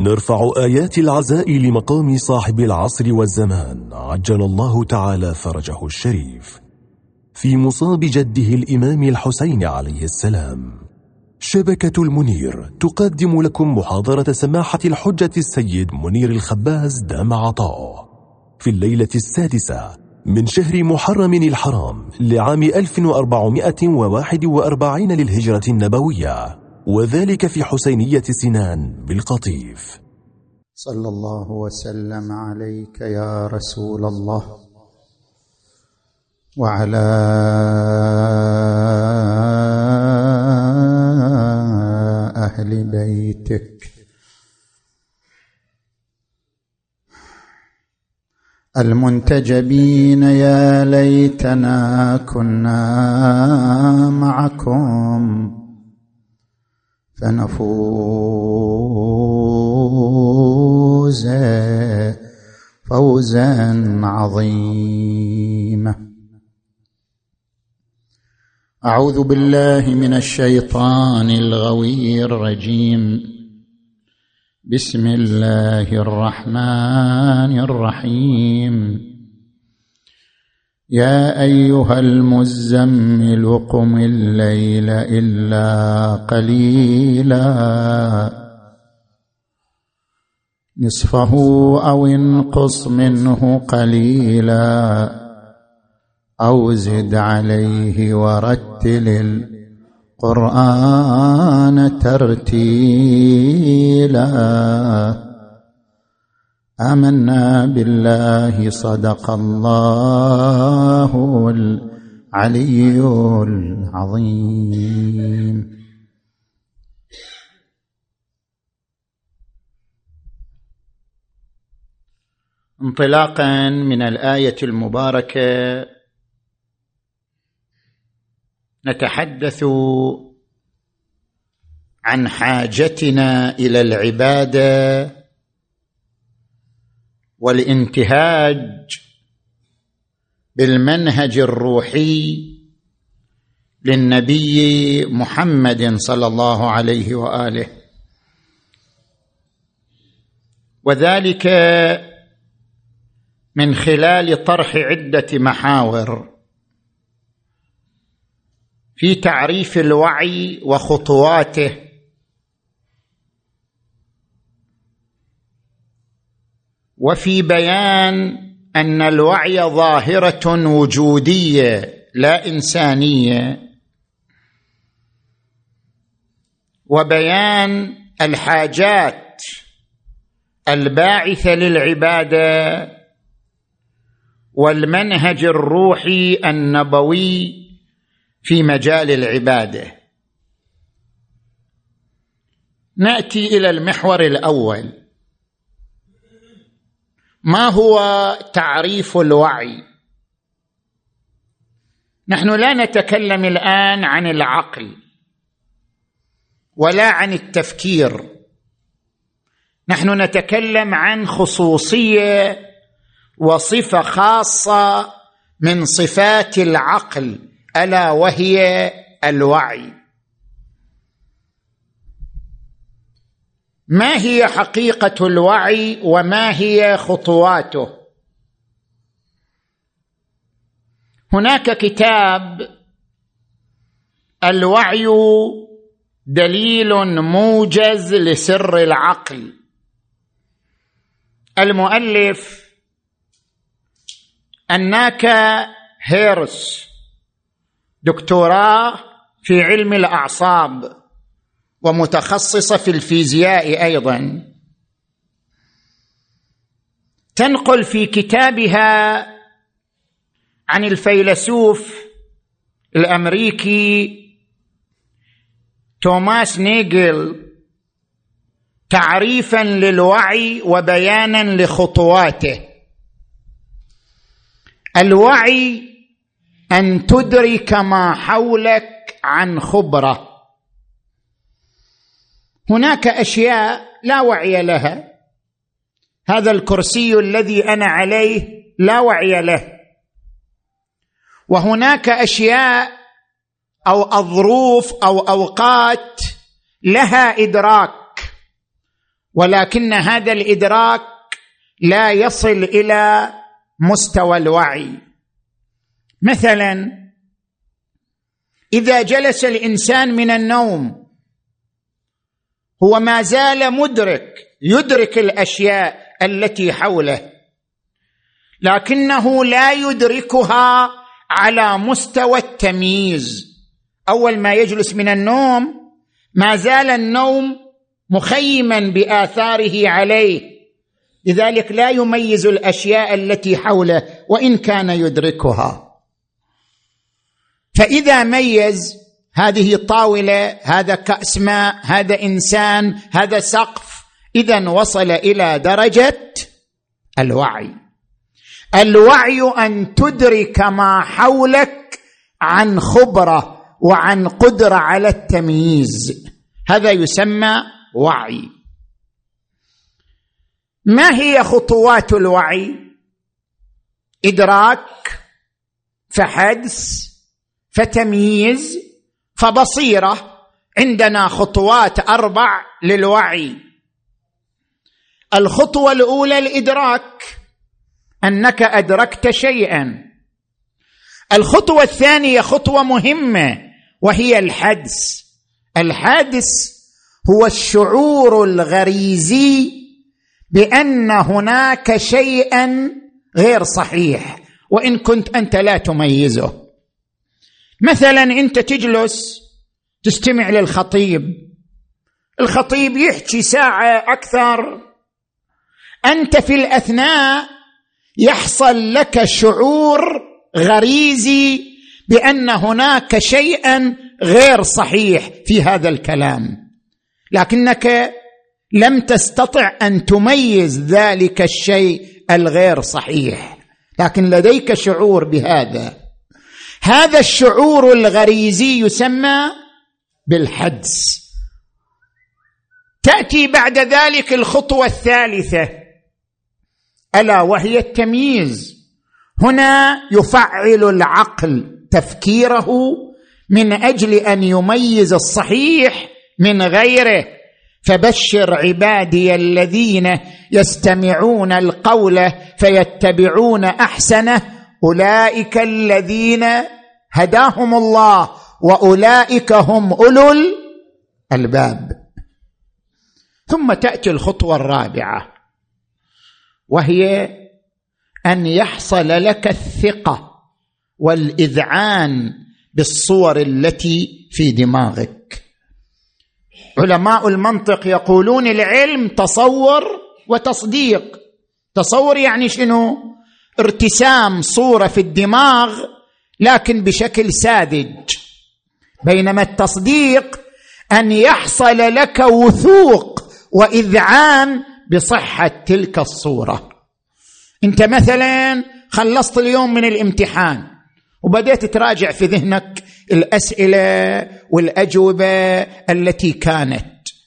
نرفع آيات العزاء لمقام صاحب العصر والزمان. عجل الله تعالى فرجه الشريف. في مصاب جده الإمام الحسين عليه السلام. شبكة المنير تقدم لكم محاضرة سماحة الحجة السيد منير الخباز دام عطاؤه في الليلة السادسة من شهر محرم الحرام لعام 1441 للهجرة النبوية. وذلك في حسينية سنان بالقطيف. صلى الله وسلم عليك يا رسول الله وعلى أهل بيتك. المنتجبين يا ليتنا كنا معكم. فنفوز فوزا عظيما. أعوذ بالله من الشيطان الغوي الرجيم. بسم الله الرحمن الرحيم. يا أيها المزمل قم الليل إلا قليلا. نصفه أو انقص منه قليلا. أو زد عليه ورتل القرآن ترتيلا. آمنا بالله صدق الله العلي العظيم. انطلاقا من الآية المباركة نتحدث عن حاجتنا إلى العبادة والانتهاج بالمنهج الروحي للنبي محمد صلى الله عليه وآله. وذلك من خلال طرح عدة محاور في تعريف الوعي وخطواته وفي بيان أن الوعي ظاهرة وجودية لا إنسانية. وبيان الحاجات الباعثة للعبادة والمنهج الروحي النبوي في مجال العبادة. نأتي إلى المحور الأول. ما هو تعريف الوعي؟ نحن لا نتكلم الآن عن العقل ولا عن التفكير. نحن نتكلم عن خصوصية وصفة خاصة من صفات العقل ألا وهي الوعي. ما هي حقيقة الوعي وما هي خطواته؟ هناك كتاب الوعي دليل موجز لسر العقل. المؤلف الناكا هيرس دكتوراه في علم الأعصاب. ومتخصصة في الفيزياء أيضا. تنقل في كتابها عن الفيلسوف الأمريكي توماس نيجل تعريفا للوعي وبيانا لخطواته. الوعي أن تدرك ما حولك عن خبرة. هناك أشياء لا وعي لها. هذا الكرسي الذي أنا عليه لا وعي له. وهناك أشياء أو الظروف أو أوقات لها إدراك ولكن هذا الإدراك لا يصل إلى مستوى الوعي. مثلا إذا جلس الإنسان من النوم هو ما زال مدرك يدرك الأشياء التي حوله. لكنه لا يدركها على مستوى التمييز. أول ما يجلس من النوم ما زال النوم مخيما بآثاره عليه. لذلك لا يميز الأشياء التي حوله وإن كان يدركها. فإذا ميز هذه طاولة هذا كأس ماء هذا إنسان هذا سقف. اذا وصل إلى درجة الوعي. الوعي أن تدرك ما حولك عن خبرة وعن قدرة على التمييز. هذا يسمى وعي. ما هي خطوات الوعي؟ إدراك فحدس فتمييز فبصيرة عندنا خطوات أربع للوعي. الخطوة الأولى الإدراك أنك أدركت شيئا. الخطوة الثانية خطوة مهمة وهي الحدس. الحادث هو الشعور الغريزي بأن هناك شيئا غير صحيح وإن كنت أنت لا تميزه. مثلا أنت تجلس تستمع للخطيب. الخطيب يحكي ساعة أكثر. أنت في الأثناء يحصل لك شعور غريزي بأن هناك شيئا غير صحيح في هذا الكلام. لكنك لم تستطع أن تميز ذلك الشيء الغير صحيح. لكن لديك شعور بهذا. هذا الشعور الغريزي يسمى بالحدس. تأتي بعد ذلك الخطوة الثالثة. ألا وهي التمييز. هنا يفعل العقل تفكيره من أجل أن يميز الصحيح من غيره. فبشر عبادي الذين يستمعون القول فيتبعون أحسنه أولئك الذين هداهم الله وأولئك هم أولو الألباب. ثم تأتي الخطوة الرابعة وهي أن يحصل لك الثقة والإذعان بالصور التي في دماغك. علماء المنطق يقولون العلم تصور وتصديق. تصور يعني شنو؟ ارتسام صورة في الدماغ لكن بشكل ساذج. بينما التصديق أن يحصل لك وثوق وإذعان بصحة تلك الصورة. أنت مثلا خلصت اليوم من الامتحان وبديت تراجع في ذهنك الأسئلة والأجوبة التي كانت.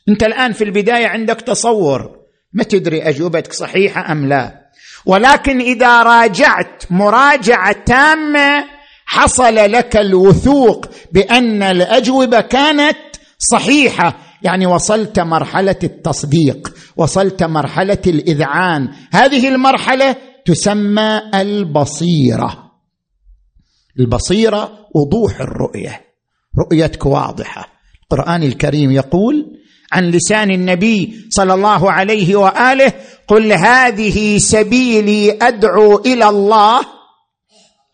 أنت الآن في البداية عندك تصور. ما تدري أجوبتك صحيحة أم لا. ولكن إذا راجعت مراجعة تامة حصل لك الوثوق بأن الأجوبة كانت صحيحة. يعني وصلت مرحلة التصديق وصلت مرحلة الإذعان. هذه المرحلة تسمى البصيرة. البصيرة وضوح الرؤية. رؤيتك واضحة. القرآن الكريم يقول عن لسان النبي صلى الله عليه وآله قل هذه سبيلي أدعو إلى الله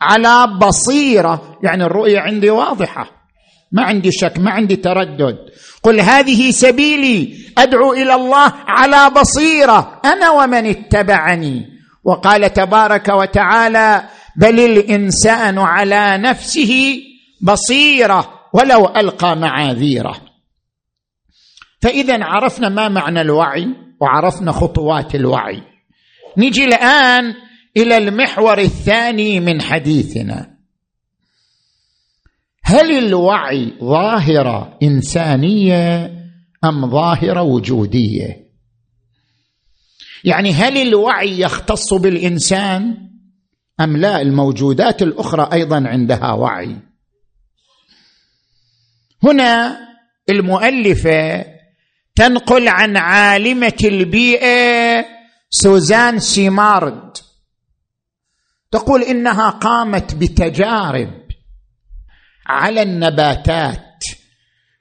على بصيرة. يعني الرؤية عندي واضحة. ما عندي شك ما عندي تردد. قل هذه سبيلي أدعو إلى الله على بصيرة أنا ومن اتبعني. وقال تبارك وتعالى بل الإنسان على نفسه بصيرة ولو ألقى معاذيره. فإذا عرفنا ما معنى الوعي وعرفنا خطوات الوعي. نجي الآن إلى المحور الثاني من حديثنا. هل الوعي ظاهره إنسانية أم ظاهره وجودية؟ يعني هل الوعي يختص بالإنسان أم لا؟ الموجودات الأخرى أيضا عندها وعي. هنا المؤلفة تنقل عن عالمة البيئة سوزان سيمارد. تقول إنها قامت بتجارب على النباتات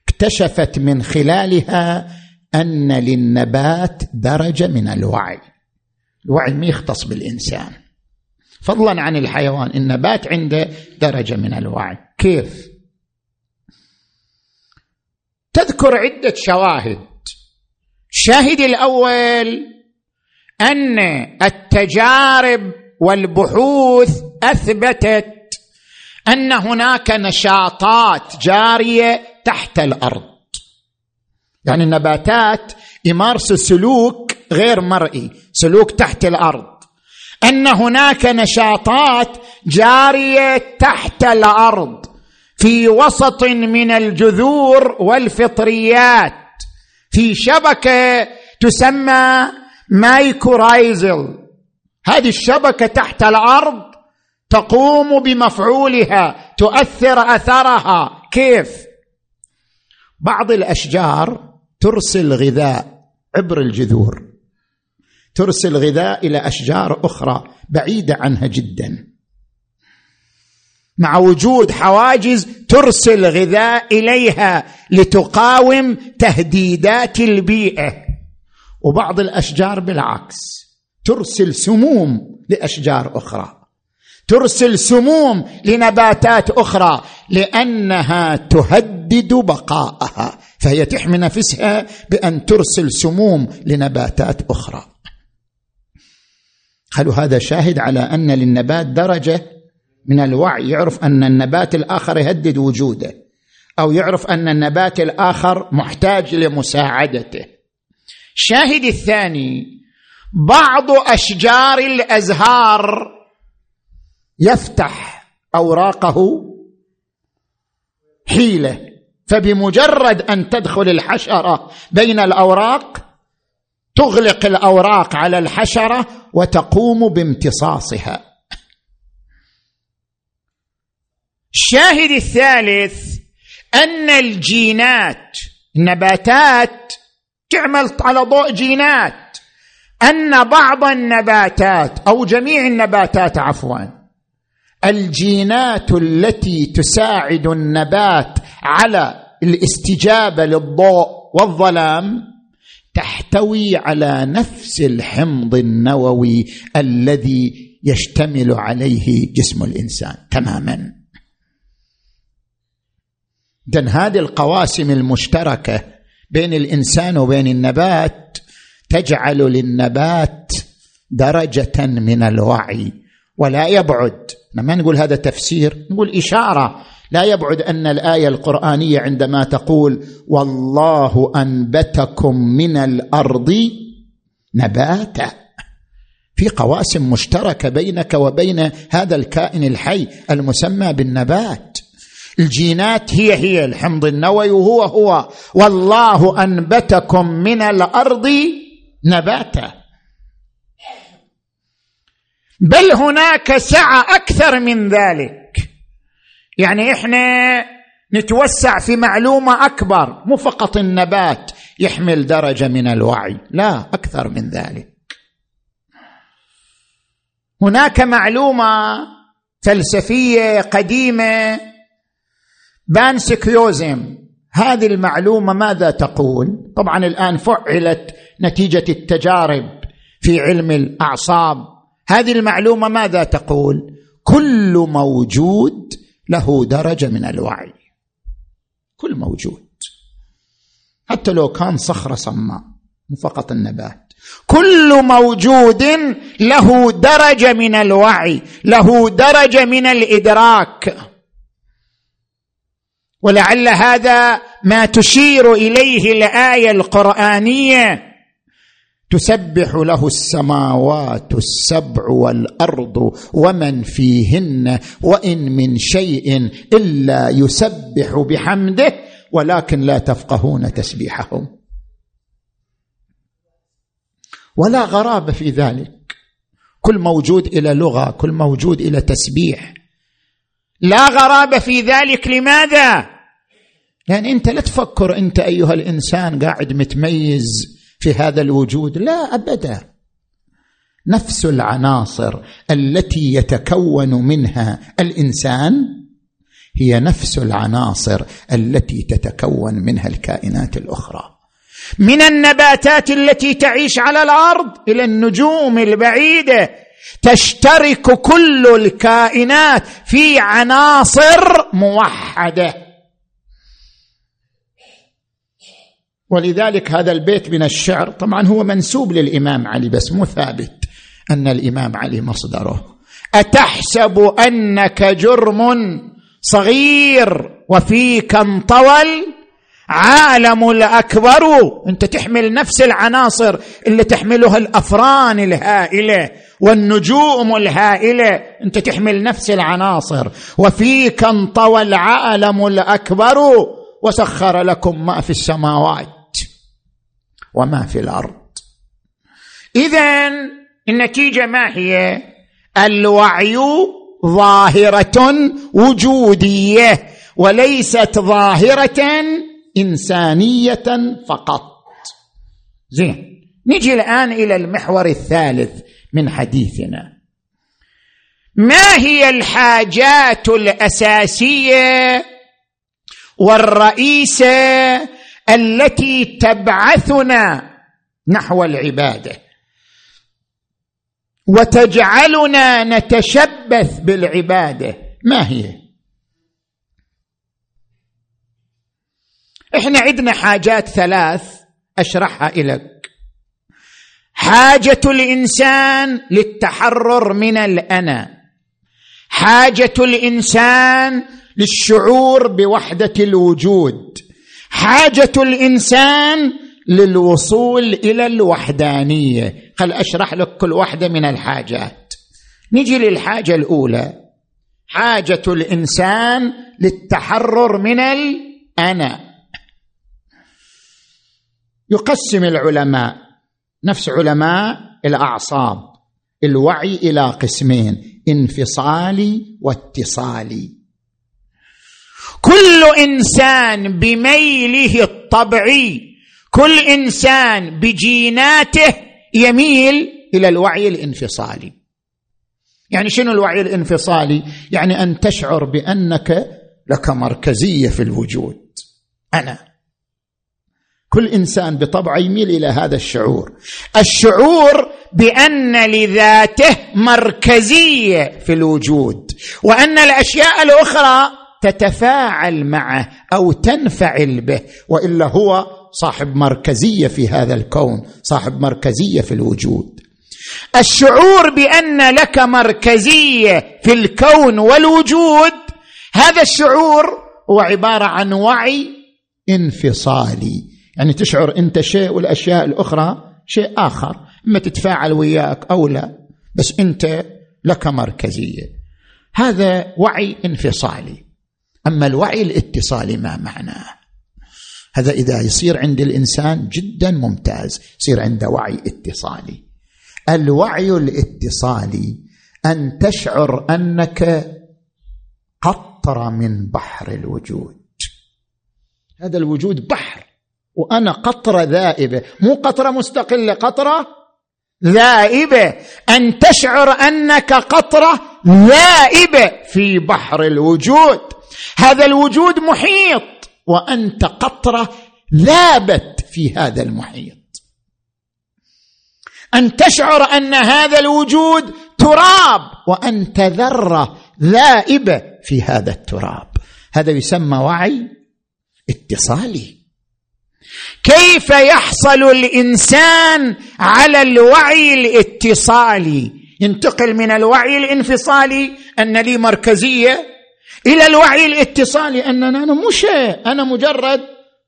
اكتشفت من خلالها أن للنبات درجة من الوعي. الوعي ما يختص بالإنسان. فضلا عن الحيوان النبات عنده درجة من الوعي. كيف؟ تذكر عدة شواهد. الشاهد الأول أن التجارب والبحوث أثبتت أن هناك نشاطات جارية تحت الأرض. يعني النباتات يمارسوا سلوك غير مرئي سلوك تحت الأرض. أن هناك نشاطات جارية تحت الأرض في وسط من الجذور والفطريات. في شبكة تسمى مايكورايزل. هذه الشبكة تحت الأرض تقوم بمفعولها تؤثر أثرها. كيف؟ بعض الأشجار ترسل غذاء عبر الجذور ترسل غذاء إلى أشجار أخرى بعيدة عنها جدا. مع وجود حواجز ترسل غذاء إليها لتقاوم تهديدات البيئة. وبعض الأشجار بالعكس ترسل سموم لأشجار أخرى. ترسل سموم لنباتات أخرى لأنها تهدد بقاءها فهي تحمي نفسها بأن ترسل سموم لنباتات أخرى. قالوا هذا شاهد على أن للنبات درجة من الوعي يعرف أن النبات الآخر يهدد وجوده أو يعرف أن النبات الآخر محتاج لمساعدته. الشاهد الثاني بعض أشجار الأزهار يفتح أوراقه حيلة. فبمجرد أن تدخل الحشرة بين الأوراق تغلق الأوراق على الحشرة وتقوم بامتصاصها. الشاهد الثالث أن الجينات النباتات تعمل على ضوء جينات. أن بعض النباتات أو جميع النباتات عفوا الجينات التي تساعد النبات على الاستجابة للضوء والظلام تحتوي على نفس الحمض النووي الذي يشتمل عليه جسم الإنسان تماما. اذا هذه القواسم المشتركة بين الإنسان وبين النبات تجعل للنبات درجة من الوعي ولا يبعد. ما نقول هذا تفسير؟ نقول إشارة. لا يبعد أن الآية القرآنية عندما تقول والله أنبتكم من الأرض نباتا. في قواسم مشتركة بينك وبين هذا الكائن الحي المسمى بالنبات. الجينات هي هي الحمض النووي وهو هو. والله أنبتكم من الأرض نباتا. بل هناك سعة أكثر من ذلك. يعني إحنا نتوسع في معلومة أكبر مو فقط النبات يحمل درجة من الوعي لا أكثر من ذلك. هناك معلومة فلسفية قديمة بانسكيوزم هذه المعلومة ماذا تقول؟ طبعا الآن فعلت نتيجة التجارب في علم الأعصاب. هذه المعلومة ماذا تقول؟ كل موجود له درجة من الوعي. كل موجود. حتى لو كان صخرة صماء فقط النبات. كل موجود له درجة من الوعي له درجة من الإدراك. ولعل هذا ما تشير إليه الآية القرآنية. تسبح له السماوات السبع والأرض ومن فيهن وإن من شيء إلا يسبح بحمده ولكن لا تفقهون تسبيحهم. ولا غرابة في ذلك. كل موجود إلى لغة كل موجود إلى تسبيح لا غرابة في ذلك. لماذا؟ يعني أنت لا تفكر أنت أيها الإنسان قاعد متميز في هذا الوجود. لا أبدا. نفس العناصر التي يتكون منها الإنسان هي نفس العناصر التي تتكون منها الكائنات الأخرى. من النباتات التي تعيش على الأرض إلى النجوم البعيدة تشترك كل الكائنات في عناصر موحدة. ولذلك هذا البيت من الشعر طبعا هو منسوب للإمام علي بس مو ثابت أن الإمام علي مصدره. أتحسب أنك جرم صغير وفيك انطول عالم الأكبر. انت تحمل نفس العناصر اللي تحملها الأفران الهائلة والنجوم الهائلة. انت تحمل نفس العناصر. وفيك انطوى العالم الأكبر. وسخر لكم ما في السماوات وما في الأرض. اذا النتيجة ما هي؟ الوعي ظاهرة وجودية وليست ظاهرة إنسانية فقط. زين. نجي الآن إلى المحور الثالث من حديثنا. ما هي الحاجات الأساسية والرئيسة التي تبعثنا نحو العبادة؟ وتجعلنا نتشبث بالعبادة. ما هي؟ إحنا عندنا حاجات ثلاث أشرحها لك حاجة الإنسان للتحرر من الأنا. حاجة الإنسان للشعور بوحدة الوجود. حاجة الإنسان للوصول إلى الوحدانية. خل أشرح لك كل واحدة من الحاجات. نجي للحاجة الأولى. حاجة الإنسان للتحرر من الأنا. يقسم العلماء. نفس علماء الأعصاب. الوعي إلى قسمين انفصالي واتصالي. كل إنسان بميله الطبعي كل إنسان بجيناته يميل إلى الوعي الانفصالي. يعني شنو الوعي الانفصالي؟ يعني أن تشعر بأنك لك مركزية في الوجود. أنا. كل إنسان بطبعه يميل إلى هذا الشعور. الشعور بأن لذاته مركزية في الوجود وأن الأشياء الأخرى تتفاعل معه أو تنفعل به وإلا هو صاحب مركزية في هذا الكون صاحب مركزية في الوجود. الشعور بأن لك مركزية في الكون والوجود هذا الشعور هو عبارة عن وعي انفصالي. يعني تشعر انت شيء والاشياء الأخرى شيء آخر اما تتفاعل وياك أو لا بس أنت لك مركزية. هذا وعي انفصالي. أما الوعي الاتصالي ما معناه هذا إذا يصير عند الإنسان جدا ممتاز يصير عنده وعي اتصالي. الوعي الاتصالي أن تشعر أنك قطره من بحر الوجود. هذا الوجود بحر. وأنا قطره ذائبة مو قطره مستقله قطره ذائبة. أن تشعر أنك قطره ذائبة في بحر الوجود. هذا الوجود محيط وأنت قطره ذابت في هذا المحيط. أن تشعر أن هذا الوجود تراب وأنت ذرة ذائبة في هذا التراب. هذا يسمى وعي اتصالي. كيف يحصل الإنسان على الوعي الاتصالي؟ ينتقل من الوعي الانفصالي أن لي مركزية إلى الوعي الاتصالي اننا أنا مو شيء أنا مجرد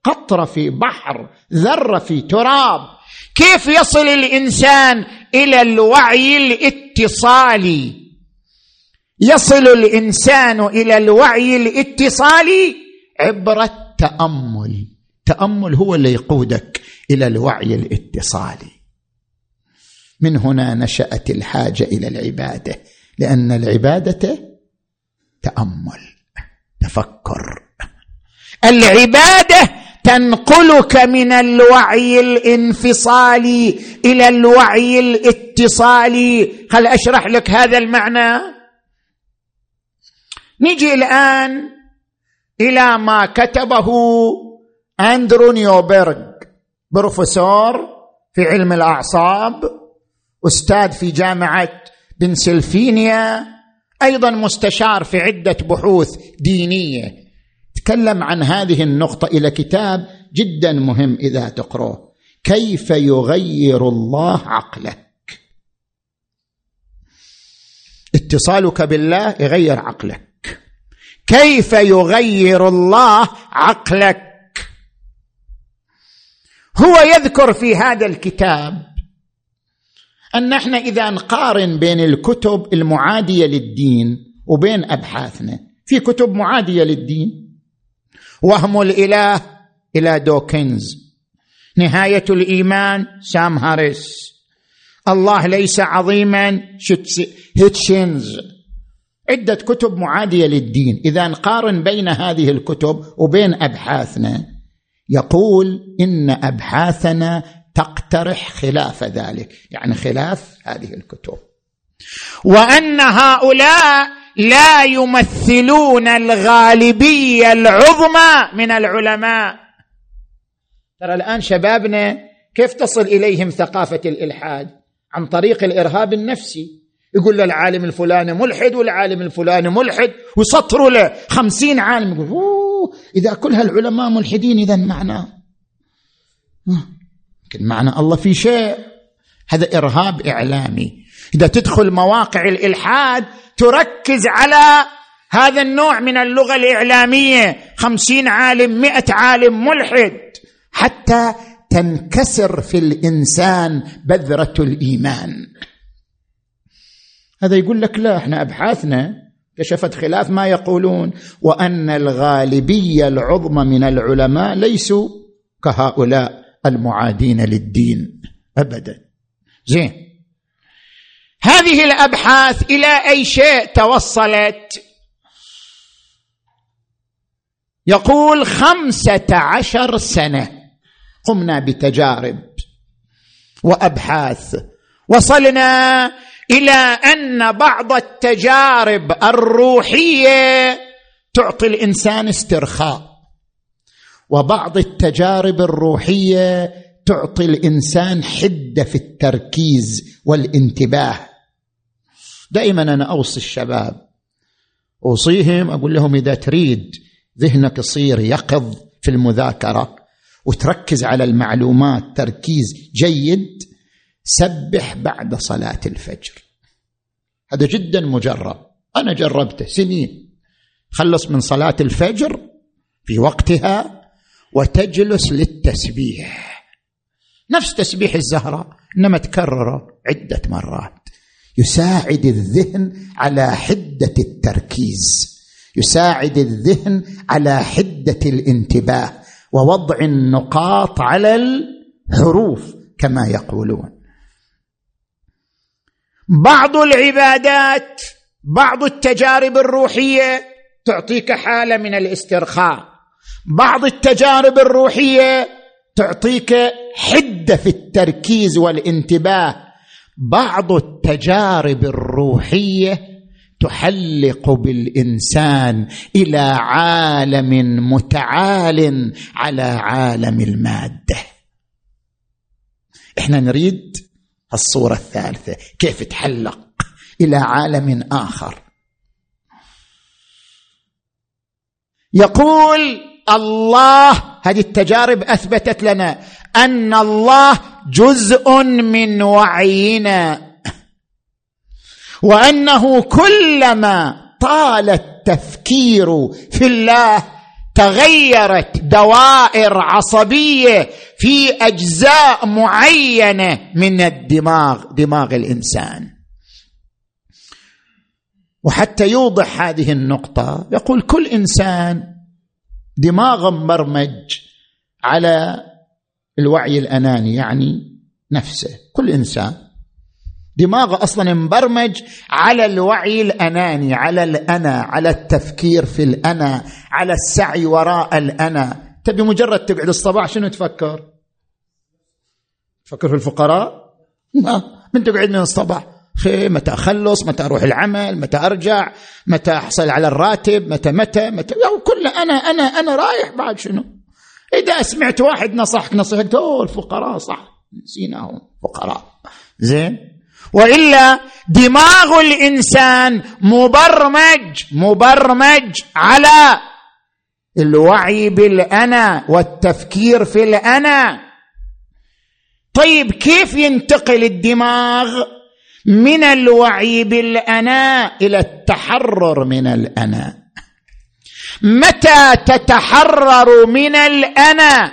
قطرة في بحر ذرة في تراب. كيف يصل الإنسان إلى الوعي الاتصالي؟ يصل الإنسان إلى الوعي الاتصالي عبر التأمل. التأمل هو اللي يقودك إلى الوعي الاتصالي. من هنا نشأت الحاجة إلى العبادة لأن العبادة تأمل تفكر. العبادة تنقلك من الوعي الانفصالي إلى الوعي الاتصالي هل أشرح لك هذا المعنى؟ نجي الآن إلى ما كتبه أندرو نيوبرغ بروفيسور في علم الأعصاب أستاذ في جامعة بنسلفينيا أيضا مستشار في عدة بحوث دينية. تكلم عن هذه النقطة إلى كتاب جدا مهم إذا تقرأه. كيف يغير الله عقلك؟ اتصالك بالله يغير عقلك. كيف يغير الله عقلك؟ هو يذكر في هذا الكتاب أن إحنا إذا نقارن بين الكتب المعادية للدين وبين أبحاثنا في كتب معادية للدين وهم الإله إلى دوكنز. نهاية الإيمان سام هاريس. الله ليس عظيما هيتشنز عدة كتب معادية للدين. إذا نقارن بين هذه الكتب وبين أبحاثنا يقول إن أبحاثنا تقترح خلاف ذلك. يعني خلاف هذه الكتب. وأن هؤلاء لا يمثلون الغالبية العظمى من العلماء. ترى الآن شبابنا كيف تصل إليهم ثقافة الإلحاد؟ عن طريق الإرهاب النفسي. يقول له العالم الفلاني ملحد والعالم الفلاني ملحد ويسطروا له خمسين عالم. يقول إذا كل هالعلماء ملحدين إذا معناه لكن معنى الله في شيء. هذا إرهاب إعلامي. إذا تدخل مواقع الإلحاد تركز على هذا النوع من اللغة الإعلامية. خمسين عالم مئة عالم ملحد. حتى تنكسر في الإنسان بذرة الإيمان. هذا يقول لك لا إحنا أبحاثنا كشفت خلاف ما يقولون وأن الغالبية العظمى من العلماء ليسوا كهؤلاء المعادين للدين ابدا. زين. هذه الأبحاث إلى أي شيء توصلت؟ يقول خمسة عشر سنة. قمنا بتجارب وأبحاث. وصلنا إلى أن بعض التجارب الروحية تعطي الإنسان استرخاء. وبعض التجارب الروحية تعطي الإنسان حدة في التركيز والانتباه. دائما أنا أوصي الشباب أوصيهم أقول لهم إذا تريد ذهنك يصير يقظ في المذاكرة وتركز على المعلومات تركيز جيد سبح بعد صلاة الفجر. هذا جدا مجرب. أنا جربته سنين. خلص من صلاة الفجر في وقتها وتجلس للتسبيح. نفس تسبيح الزهراء إنما تكرره عدة مرات. يساعد الذهن على حدة التركيز. يساعد الذهن على حدة الانتباه. ووضع النقاط على الحروف كما يقولون. بعض العبادات بعض التجارب الروحية تعطيك حالة من الاسترخاء. بعض التجارب الروحية تعطيك حدة في التركيز والانتباه. بعض التجارب الروحية تحلق بالإنسان إلى عالم متعال على عالم المادة. إحنا نريد الصورة الثالثة. كيف تحلق إلى عالم آخر. يقول الله هذه التجارب أثبتت لنا أن الله جزء من وعينا. وأنه كلما طال التفكير في الله تغيرت دوائر عصبية في أجزاء معينة من الدماغ دماغ الإنسان. وحتى يوضح هذه النقطة يقول كل إنسان دماغ مبرمج على الوعي الأناني يعني نفسه كل إنسان. دماغه أصلا مبرمج على الوعي الأناني على الأنا على التفكير في الأنا على السعي وراء الأنا. تبي مجرد تقعد الصباح شنو تفكر؟ تفكر في الفقراء؟ ما. من تقعد من الصباح؟ خي متى أخلص؟ متى أروح العمل؟ متى أرجع؟ متى أحصل على الراتب؟ متى متى متى؟ كله أنا أنا أنا رايح بعد شنو؟ إذا سمعت واحد نصحك نصيحته اوه الفقراء صح. نسيناهم فقراء. زين؟ وإلا دماغ الإنسان مبرمج مبرمج على الوعي بالأنا والتفكير في الأنا. طيب كيف ينتقل الدماغ من الوعي بالأنا إلى التحرر من الأنا؟ متى تتحرر من الأنا؟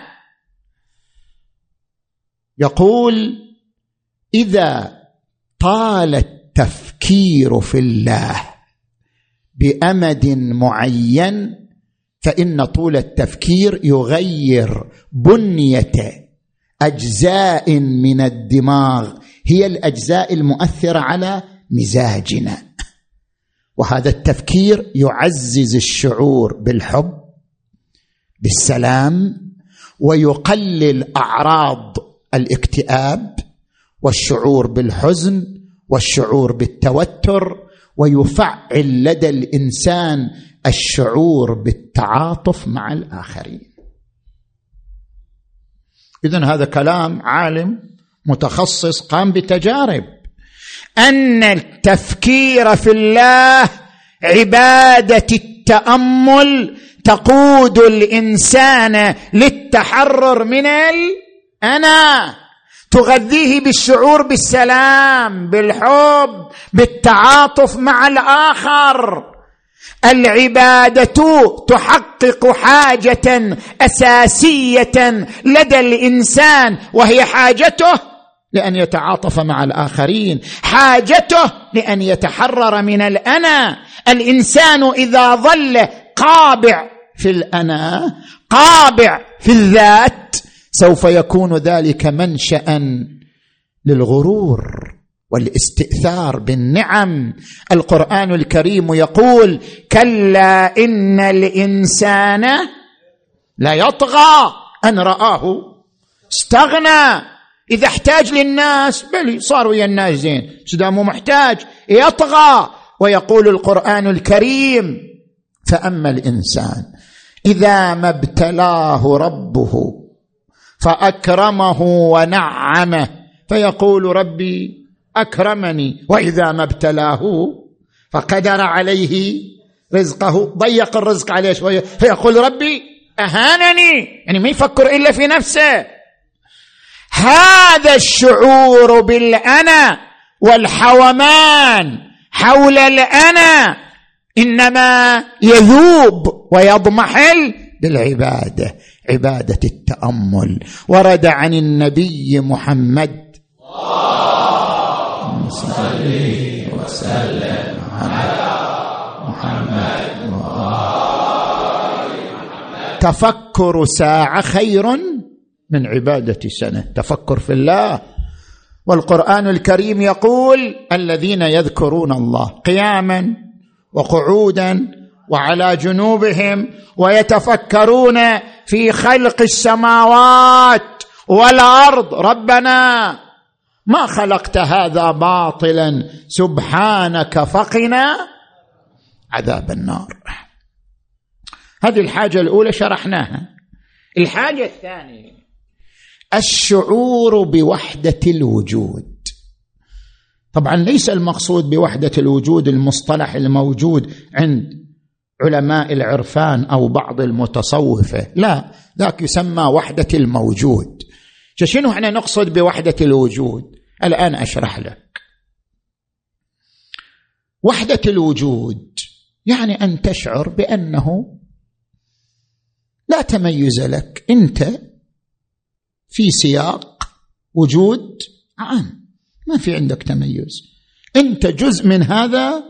يقول إذا طال التفكير في الله بأمد معين فإن طول التفكير يغير بنية أجزاء من الدماغ هي الأجزاء المؤثرة على مزاجنا. وهذا التفكير يعزز الشعور بالحب بالسلام ويقلل أعراض الاكتئاب والشعور بالحزن والشعور بالتوتر ويفعل لدى الإنسان الشعور بالتعاطف مع الآخرين. اذا هذا كلام عالم متخصص قام بتجارب. أن التفكير في الله عبادة التأمل تقود الإنسان للتحرر من الأنا. تغذيه بالشعور بالسلام بالحب بالتعاطف مع الآخر. العبادة تحقق حاجة أساسية لدى الإنسان وهي حاجته لأن يتعاطف مع الآخرين حاجته لأن يتحرر من الأنا. الإنسان إذا ظل قابع في الأنا قابع في الذات سوف يكون ذلك منشأ للغرور والاستئثار بالنعم. القرآن الكريم يقول كلا إن الإنسان لا يطغى أن رآه. استغنى. إذا احتاج للناس بل صار ويا الناس زين مو محتاج. يطغى. ويقول القرآن الكريم فأما الإنسان إذا ما ابتلاه ربه فأكرمه ونعمه. فيقول ربي أكرمني وإذا ما ابتلاه فقدر عليه رزقه. ضيق الرزق عليه شوية. فيقول ربي أهانني. يعني ما يفكر إلا في نفسه. هذا الشعور بالأنا والحومان حول الأنا إنما يذوب ويضمحل بالعبادة. عبادة التأمل. ورد عن النبي محمد. صل وسلم على محمد تفكر ساعة خير من عبادة سنة. تفكر في الله. والقرآن الكريم يقول الذين يذكرون الله قياما وقعودا وعلى جنوبهم ويتفكرون في خلق السماوات والأرض. ربنا ما خلقت هذا باطلا. سبحانك فقنا عذاب النار. هذه الحاجة الأولى شرحناها. الحاجة الثانية الشعور بوحدة الوجود. طبعا ليس المقصود بوحدة الوجود المصطلح الموجود عند علماء العرفان أو بعض المتصوفة. لا ذاك يسمى وحدة الموجود. شنو إحنا نقصد بوحدة الوجود؟ الآن أشرح لك. وحدة الوجود يعني أن تشعر بأنه لا تميز لك. أنت في سياق وجود عام. ما في عندك تميز. أنت جزء من هذا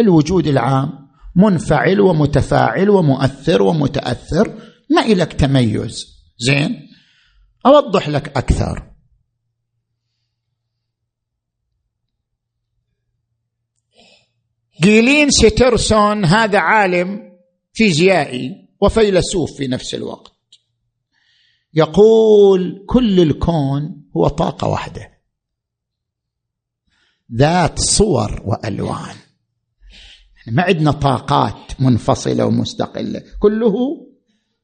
الوجود العام. منفعل ومتفاعل ومؤثر ومتأثر. ما إلك تميز. زين؟ أوضح لك أكثر. جيلين سترسون هذا عالم فيزيائي وفيلسوف في نفس الوقت. يقول كل الكون هو طاقة واحدة. ذات صور وألوان. ما عندنا طاقات منفصلة ومستقلة كله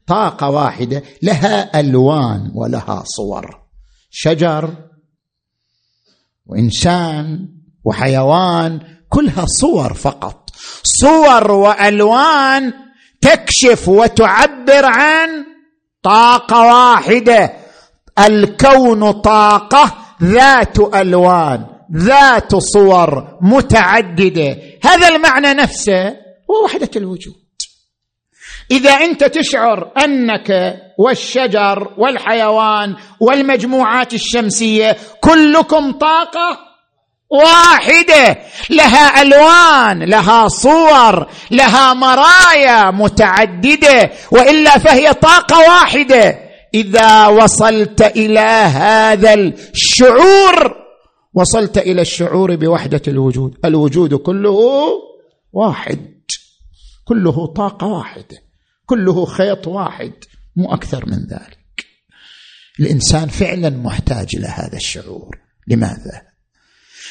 طاقة واحدة لها ألوان ولها صور. شجر وإنسان وحيوان كلها صور فقط. صور وألوان تكشف وتعبر عن طاقة واحدة. الكون طاقة ذات ألوان. ذات صور متعددة. هذا المعنى نفسه هو وحدة الوجود. إذا أنت تشعر أنك والشجر والحيوان والمجموعات الشمسية كلكم طاقة واحدة. لها ألوان لها صور لها مرايا متعددة وإلا فهي طاقة واحدة. إذا وصلت إلى هذا الشعور وصلت إلى الشعور بوحدة الوجود. الوجود كله واحد. كله طاقة واحدة. كله خيط واحد. مو أكثر من ذلك. الإنسان فعلا محتاج إلى هذا الشعور. لماذا؟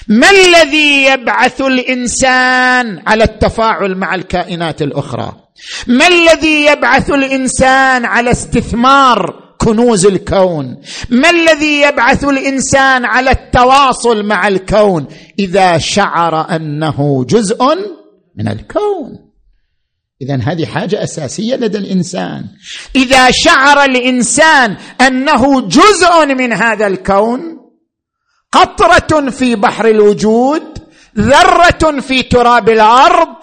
ما الذي يبعث الإنسان على التفاعل مع الكائنات الأخرى؟ ما الذي يبعث الإنسان على استثمار كنوز الكون. ما الذي يبعث الإنسان على التواصل مع الكون؟ إذا شعر أنه جزء من الكون. اذا هذه حاجة أساسية لدى الإنسان. إذا شعر الإنسان أنه جزء من هذا الكون قطرة في بحر الوجود ذرة في تراب الأرض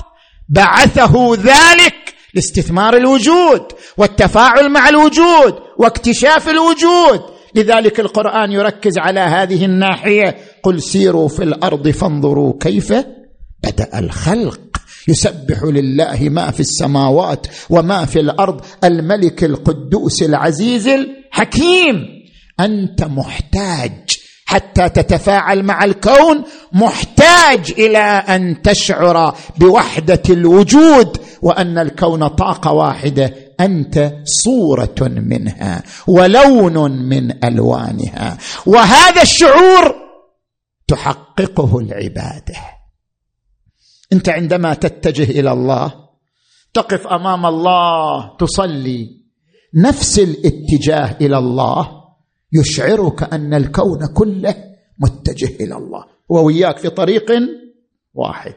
بعثه ذلك لاستثمار الوجود والتفاعل مع الوجود واكتشاف الوجود. لذلك القرآن يركز على هذه الناحية. قل سيروا في الأرض فانظروا كيف بدأ الخلق. يسبح لله ما في السماوات وما في الأرض. الملك القدوس العزيز الحكيم. أنت محتاج حتى تتفاعل مع الكون محتاج إلى أن تشعر بوحدة الوجود وأن الكون طاقة واحدة أنت صورة منها ولون من ألوانها. وهذا الشعور تحققه العبادة. أنت عندما تتجه إلى الله تقف أمام الله تصلي نفس الاتجاه إلى الله يشعرك أن الكون كله متجه إلى الله. ووياك في طريق واحد.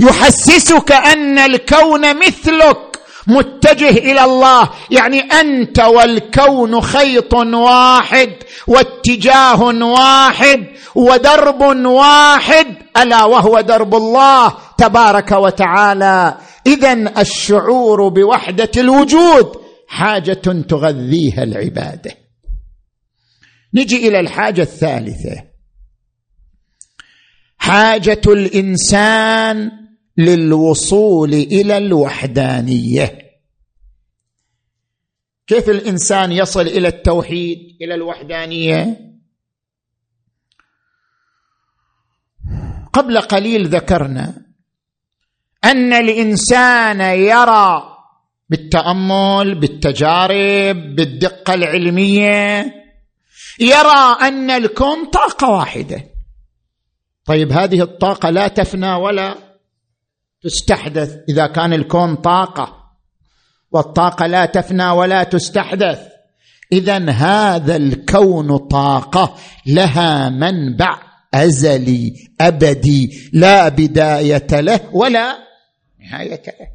يحسسك أن الكون مثلك متجه إلى الله. يعني أنت والكون خيط واحد واتجاه واحد ودرب واحد. ألا وهو درب الله تبارك وتعالى. اذا الشعور بوحدة الوجود حاجة تغذيها العبادة. نجي إلى الحاجة الثالثة. حاجة الإنسان للوصول إلى الوحدانية. كيف الإنسان يصل إلى التوحيد إلى الوحدانية؟ قبل قليل ذكرنا أن الإنسان يرى بالتأمل بالتجارب بالدقة العلمية يرى أن الكون طاقة واحدة. طيب هذه الطاقة لا تفنى ولا تستحدث. إذا كان الكون طاقة والطاقة لا تفنى ولا تستحدث اذا هذا الكون طاقة لها منبع أزلي أبدي لا بداية له ولا نهاية له.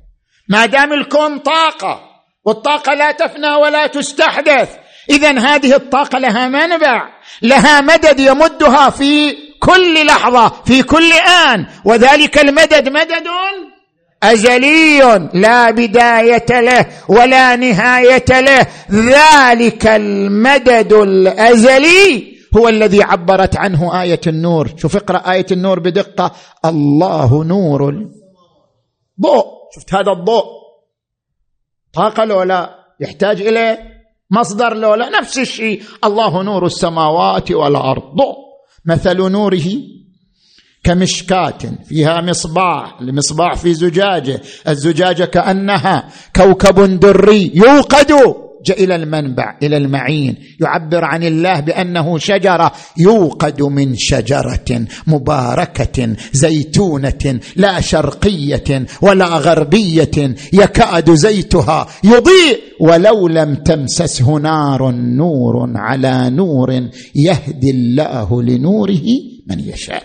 ما دام الكون طاقة والطاقة لا تفنى ولا تستحدث اذا هذه الطاقة لها منبع لها مدد يمدها في كل لحظة في كل آن. وذلك المدد مدد ازلي لا بداية له ولا نهاية له. ذلك المدد الازلي هو الذي عبرت عنه آية النور. شوف اقرأ آية النور بدقة. الله نور ضوء شفت هذا الضوء؟ طاقة لو لا يحتاج إلى مصدر لو لا نفس الشيء. الله نور السماوات والأرض. مثل نوره كمشكاة فيها مصباح المصباح في زجاجة. الزجاجة كأنها كوكب دري يوقد. إلى المنبع إلى المعين يعبر عن الله بأنه شجرة يوقد من شجرة مباركة زيتونة لا شرقية ولا غربية يكاد زيتها يضيء ولو لم تمسسه نار نور على نور يهدي الله لنوره من يشاء.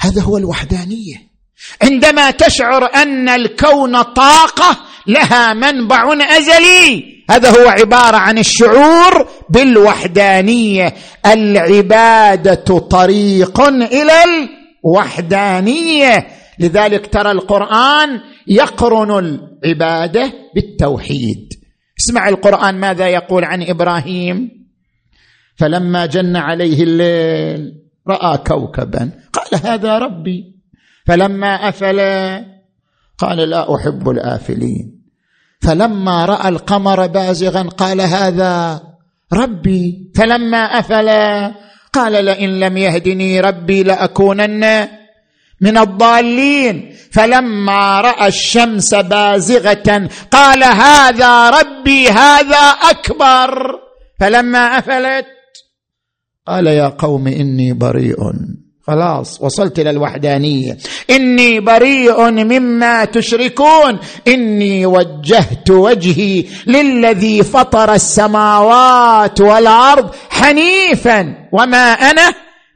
هذا هو الوحدانية. عندما تشعر أن الكون طاقة لها منبع أزلي. هذا هو عبارة عن الشعور بالوحدانية. العبادة طريق إلى الوحدانية. لذلك ترى القرآن يقرن العبادة بالتوحيد. اسمع القرآن ماذا يقول عن إبراهيم؟ فلما جن عليه الليل رأى كوكبا. قال هذا ربي. فلما افل قال لا أحب الآفلين. فلما رأى القمر بازغا قال هذا ربي. فلما افل قال لئن لم يهدني ربي لأكونن من الضالين. فلما رأى الشمس بازغة قال هذا ربي هذا أكبر. فلما أفلت قال يا قوم إني بريء. خلاص وصلت إلى الوحدانية. إني بريء مما تشركون. إني وجهت وجهي للذي فطر السماوات والأرض حنيفا وما أنا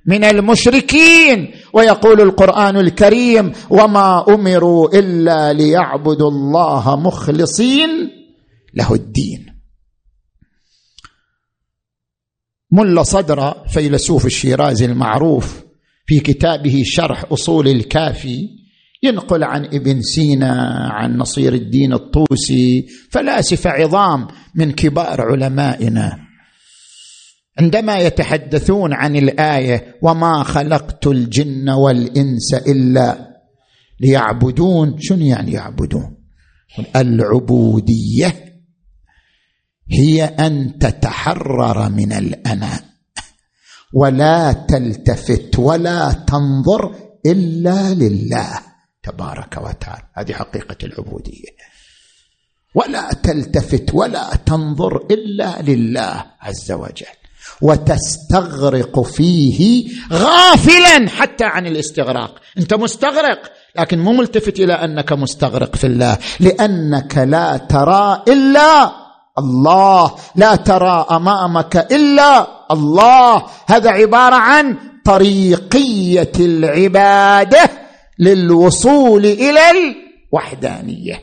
من المشركين. ويقول القرآن الكريم وما أمروا إلا ليعبدوا الله مخلصين له الدين. ملا صدر فيلسوف الشيرازي المعروف في كتابه شرح أصول الكافي ينقل عن ابن سينا عن نصير الدين الطوسي فلاسفه عظام من كبار علمائنا. عندما يتحدثون عن الآية وما خلقت الجن والإنس إلا ليعبدون شنو يعني يعبدون؟ العبودية هي أن تتحرر من الانا ولا تلتفت ولا تنظر إلا لله تبارك وتعالى. هذه حقيقة العبودية. ولا تلتفت ولا تنظر إلا لله عز وجل. وتستغرق فيه غافلا حتى عن الاستغراق. أنت مستغرق لكن مو ملتفت إلى أنك مستغرق في الله لأنك لا ترى إلا الله لا ترى أمامك إلا الله. هذا عبارة عن طريقية العبادة للوصول إلى الوحدانية.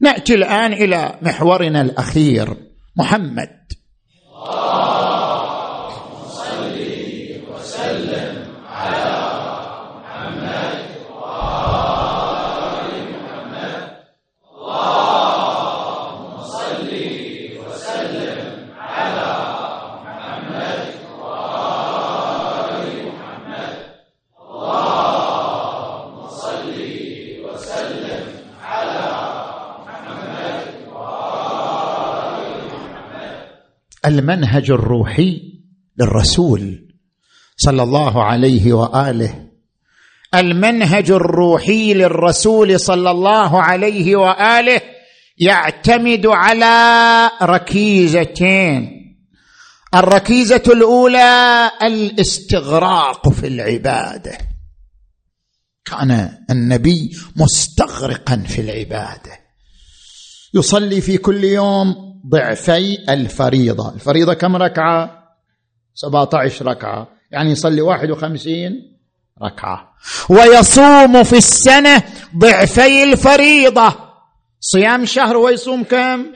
نأتي الآن إلى محورنا الأخير محمد. المنهج الروحي للرسول صلى الله عليه وآله. المنهج الروحي للرسول صلى الله عليه وآله يعتمد على ركيزتين. الركيزة الأولى الاستغراق في العبادة. كان النبي مستغرقا في العبادة. يصلي في كل يوم ضعفي الفريضة. الفريضة كم ركعة؟ 17 ركعة. يعني يصلي 51 ركعة. ويصوم في السنة ضعفي الفريضة. صيام شهر ويصوم كم؟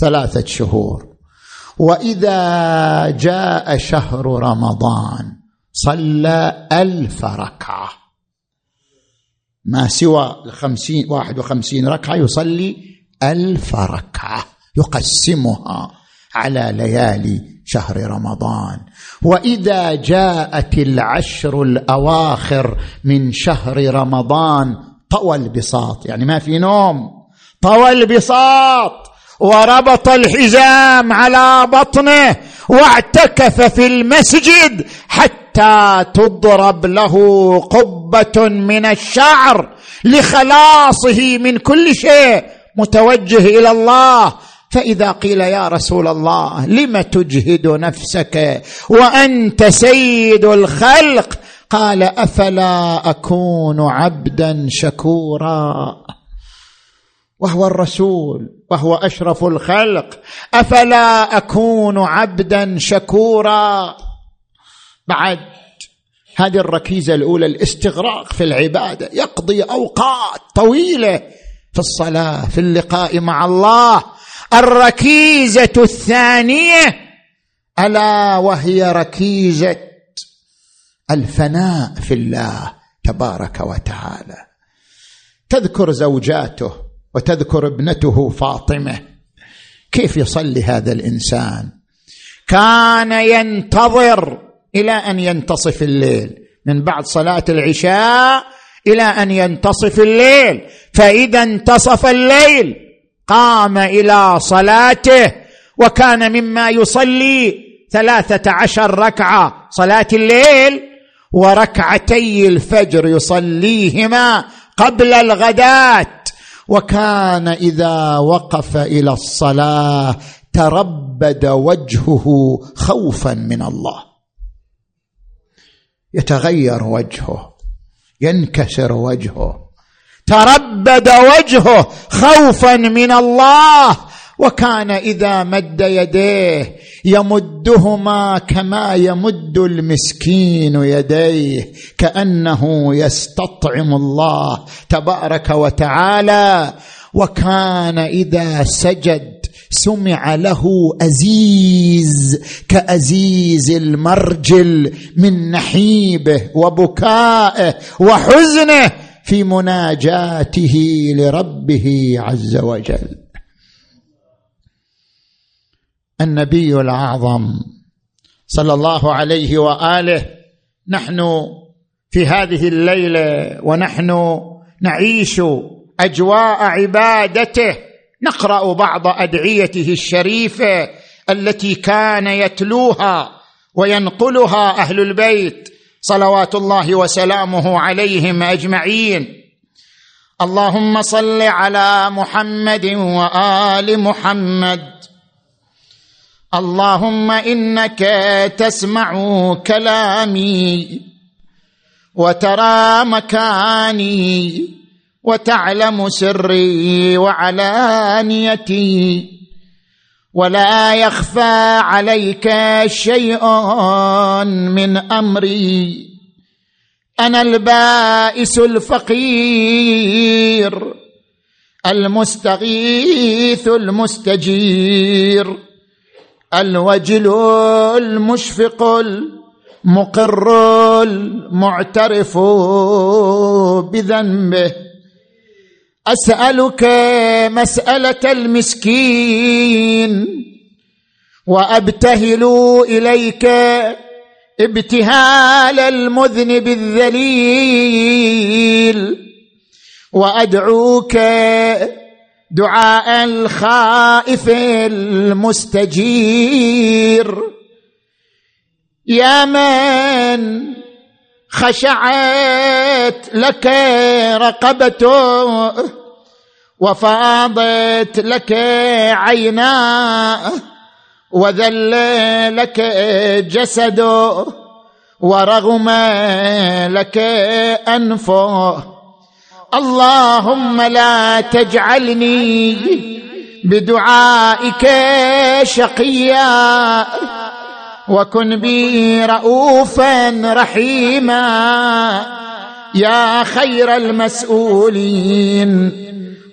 ثلاثة شهور. وإذا جاء شهر رمضان صلى ألف ركعة. ما سوى الخمسين واحد وخمسين ركعة يصلي ألف ركعة. يقسمها على ليالي شهر رمضان. وإذا جاءت العشر الأواخر من شهر رمضان طوى البساط. يعني ما في نوم طوى البساط. وربط الحزام على بطنه واعتكف في المسجد حتى تضرب له قبة من الشعر لخلاصه من كل شيء. متوجه إلى الله فإذا قيل يا رسول الله لم تجهد نفسك وأنت سيد الخلق؟ قال أفلا أكون عبدا شكورا. وهو الرسول وهو أشرف الخلق. أفلا أكون عبدا شكورا. بعد هذه الركيزة الأولى الاستغراق في العبادة. يقضي أوقات طويلة في الصلاة في اللقاء مع الله. الركيزة الثانية ألا وهي ركيزة الفناء في الله تبارك وتعالى. تذكر زوجاته وتذكر ابنته فاطمة كيف يصلي هذا الإنسان؟ كان ينتظر إلى أن ينتصف الليل. من بعد صلاة العشاء إلى أن ينتصف الليل فإذا انتصف الليل قام إلى صلاته وكان مما يصلي ثلاثة عشر ركعة. صلاة الليل وركعتي الفجر يصليهما قبل الغداة. وكان إذا وقف إلى الصلاة تربد وجهه خوفا من الله. يتغير وجهه ينكسر وجهه. تربد وجهه خوفا من الله. وكان إذا مد يديه يمدهما كما يمد المسكين يديه كأنه يستطعم الله تبارك وتعالى. وكان إذا سجد سمع له أزيز كأزيز المرجل من نحيبه وبكائه وحزنه. في مناجاته لربه عز وجل. النبي الاعظم صلى الله عليه وآله نحن في هذه الليلة ونحن نعيش أجواء عبادته نقرأ بعض أدعيته الشريفة التي كان يتلوها وينقلها أهل البيت. صلوات الله وسلامه عليهم أجمعين. اللهم صل على محمد وآل محمد. اللهم إنك تسمع كلامي وترى مكاني وتعلم سري وعلانيتي. ولا يخفى عليك شيء من أمري. أنا البائس الفقير المستغيث المستجير الوجل المشفق المقر المعترف بذنبه. أسألك مسألة المسكين وأبتهل إليك ابتهال المذنب الذليل وأدعوك دعاء الخائف المستجير. يا من خشعت لك رقبته وفاضت لك عيناه وذل لك جسده ورغم لك انفه اللهم لا تجعلني بدعائك شقيا. وكن بي رؤوفا رحيما. يا خير المسؤولين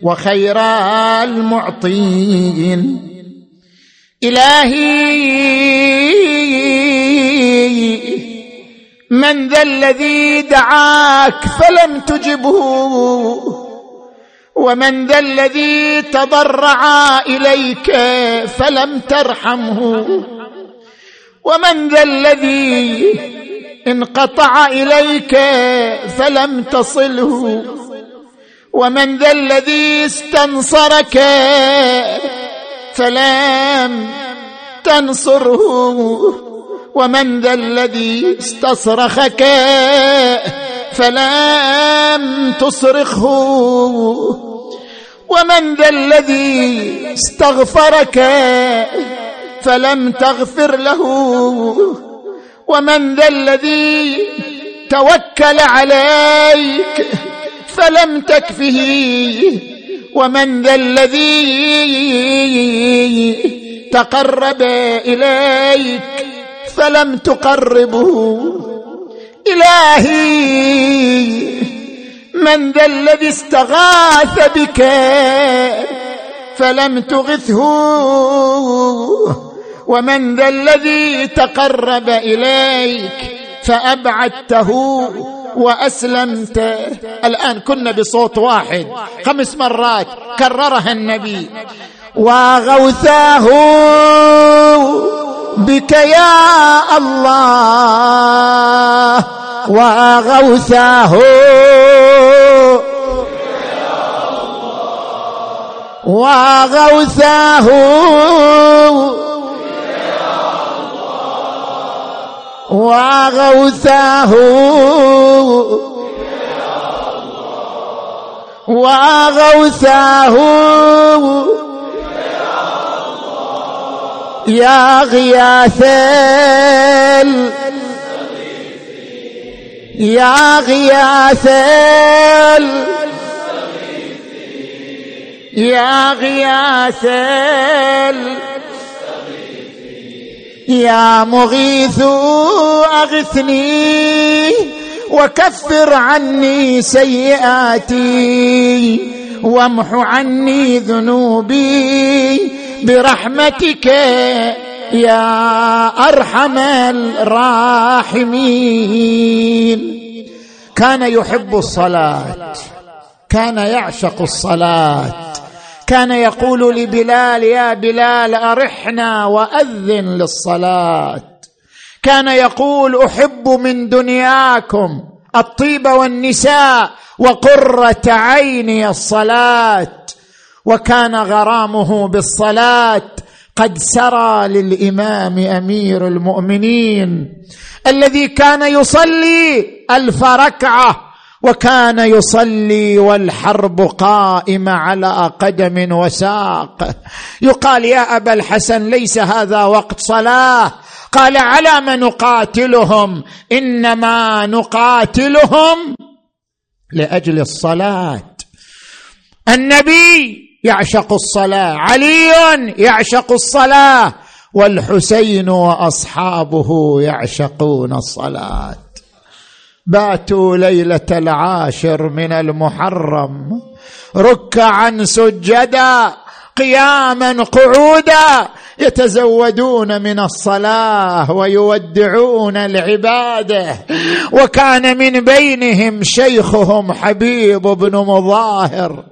وخير المعطين. إلهي من ذا الذي دعاك فلم تجبه. ومن ذا الذي تضرع إليك فلم ترحمه. ومن ذا الذي انقطع إليك فلم تصله ومن ذا الذي استنصرك فلم تنصره ومن ذا الذي استصرخك فلم تصرخه ومن ذا الذي استغفرك فلم تغفر له. ومن ذا الذي توكل عليك فلم تكفه. ومن ذا الذي تقرب إليك فلم تقربه. إلهي من ذا الذي استغاث بك فلم تغثه. ومن ذا الذي تقرب إليك فأبعدته وأسلمت. الآن كنا بصوت واحد. خمس مرات كررها النبي. وغوثاه بك يا الله. وغوثاه وغوثاه وغوثاه وغوثاه يا غياث يا غياث يا غياث يا مغيث أغثني وكفر عني سيئاتي وامح عني ذنوبي برحمتك يا أرحم الراحمين. كان يحب الصلاة كان يعشق الصلاة. كان يقول لبلال يا بلال أرحنا وأذن للصلاة. كان يقول أحب من دنياكم الطيب والنساء وقرة عيني الصلاة. وكان غرامه بالصلاة قد سرى للإمام أمير المؤمنين الذي كان يصلي ألف ركعة وكان يصلي والحرب قائمة على قدم وساق. يقال يا أبا الحسن ليس هذا وقت صلاة. قال على ما نقاتلهم؟ إنما نقاتلهم لأجل الصلاة. النبي يعشق الصلاة علي يعشق الصلاة والحسين وأصحابه يعشقون الصلاة. باتوا ليلة العاشر من المحرم ركعا سجدا قياما قعودا. يتزودون من الصلاة ويودعون العباده وكان من بينهم شيخهم حبيب بن مظاهر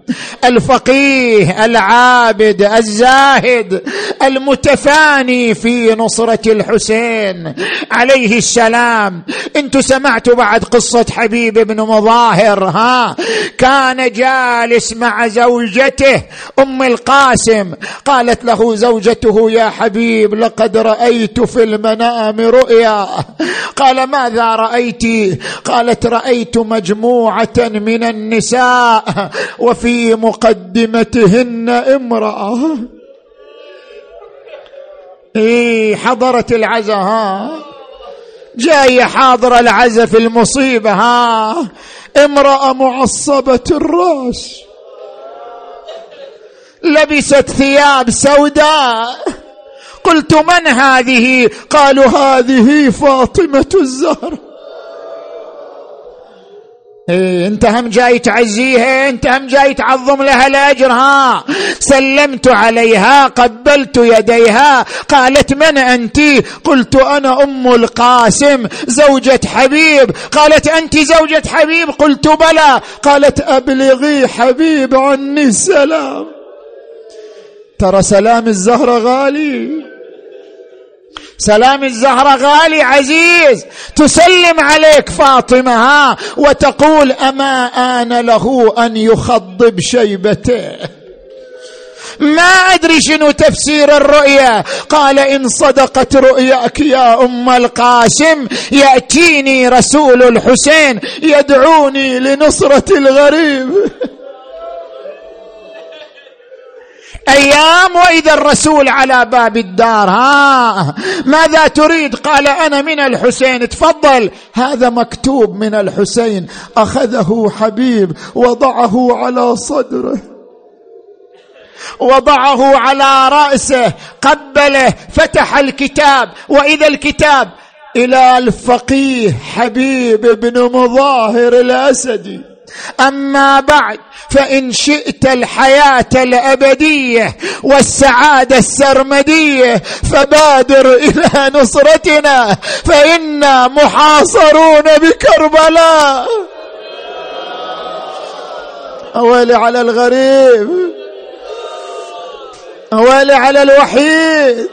الفقيه العابد الزاهد المتفاني في نصرة الحسين. عليه السلام. أنتم سمعتوا بعد قصة حبيب بن مظاهر؟ ها؟ كان جالس مع زوجته أم القاسم. قالت له زوجته يا حبيب لقد رأيت في المنام رؤيا. قال ماذا رأيت؟ قالت رأيت مجموعة من النساء وفي مقدمتهن امرأة. إيه حضرت العزة ها؟ جاي حاضر العزة في المصيبة ها؟ امرأة معصبة الراس. لبست ثياب سوداء. قلت من هذه؟ قالوا هذه فاطمة الزهر. إيه انت هم جاي تعزيها انت هم جاي تعظم لها الأجر ها؟ سلمت عليها قبلت يديها. قالت من أنت؟ قلت أنا أم القاسم زوجة حبيب. قالت أنت زوجة حبيب؟ قلت بلى. قالت أبلغي حبيب عني السلام. ترى سلام الزهرة غالي. سلام الزهرة غالي عزيز. تسلم عليك فاطمة ها وتقول أما آن له أن يخضب شيبته. ما أدري شنو تفسير الرؤيا. قال إن صدقت رؤياك يا أم القاسم يأتيني رسول الحسين يدعوني لنصرة الغريب. أيام وإذا الرسول على باب الدار ها ماذا تريد؟ قال أنا من الحسين تفضل. هذا مكتوب من الحسين. أخذه حبيب وضعه على صدره. وضعه على رأسه قبله فتح الكتاب. وإذا الكتاب إلى الفقيه حبيب بن مظاهر الأسدي. أما بعد فإن شئت الحياة الأبدية والسعادة السرمدية فبادر إلى نصرتنا فإنا محاصرون بكربلاء. اويلي على الغريب اويلي على الوحيد.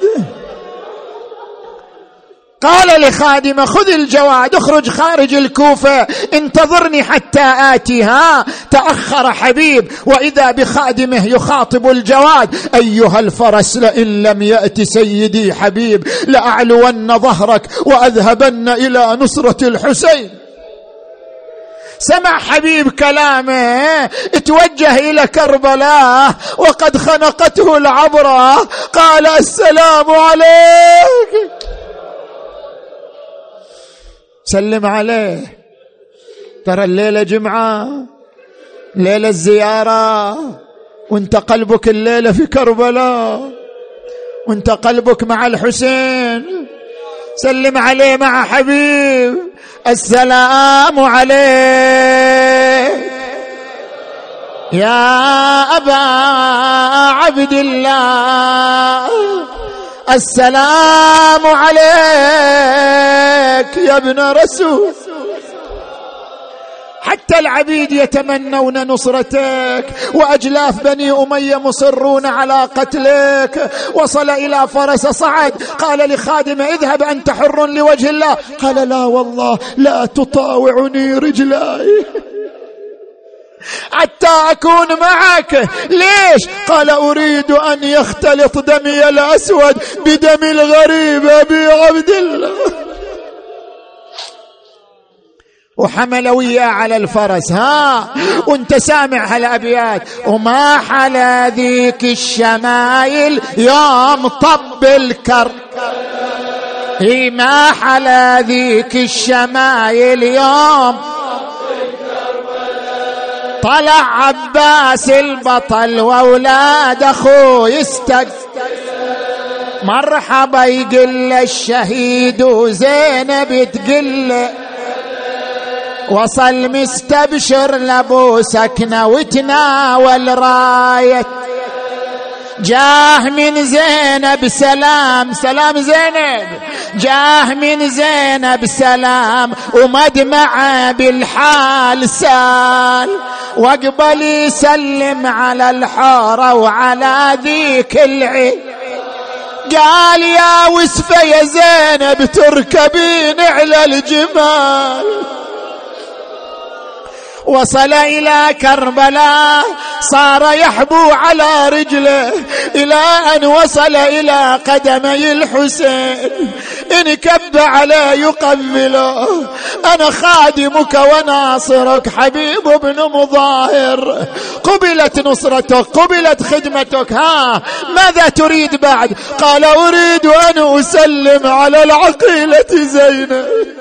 قال لخادمه خذ الجواد اخرج خارج الكوفة انتظرني حتى آتيها. تأخر حبيب وإذا بخادمه يخاطب الجواد أيها الفرس لئن لم يأت سيدي حبيب لأعلون ظهرك وأذهبن إلى نصرة الحسين. سمع حبيب كلامه توجه إلى كربلاء وقد خنقته العبرة قال السلام عليك. سلم عليه. ترى الليلة جمعة ليلة الزيارة. وانت قلبك الليلة في كربلاء. وانت قلبك مع الحسين. سلم عليه مع حبيب. السلام عليك. يا أبا عبد الله. السلام عليك يا ابن رسول. حتى العبيد يتمنون نصرتك وأجلاف بني أمية مصرون على قتلك. وصل إلى فرس صعد قال لخادمه اذهب أنت حر لوجه الله. قال لا والله لا تطاوعني رجلاي حتى أكون معك. ليش؟ قال أريد أن يختلط دمي الأسود بدم الغريب أبي عبد الله. وحمل وياه على الفرس. ها وانت سامع هالأبيات. وما حلا ذيك الشمايل يوم طب هي ما حلا ذيك الشمايل يوم طلع عباس البطل وأولاد أخوه يستق مرحبا يقل الشهيد وزينب تقل. وصل مستبشر لأبو سكنة وتناول راية. جاه من زينب سلام سلام زينب. جاه من زينب سلام ومدمع بالحال سال. واقبل يسلم على الحورة وعلى ذيك العين. قال يا وسفة يا زينب تركبين على الجمال. وصل إلى كربلاء صار يحبو على رجله إلى أن وصل إلى قدمي الحسين. انكب عليه يقبله أنا خادمك وناصرك حبيب بن مظاهر. قبلت نصرتك قبلت خدمتك ها ماذا تريد بعد؟ قال أريد أن أسلم على العقيلة زينب.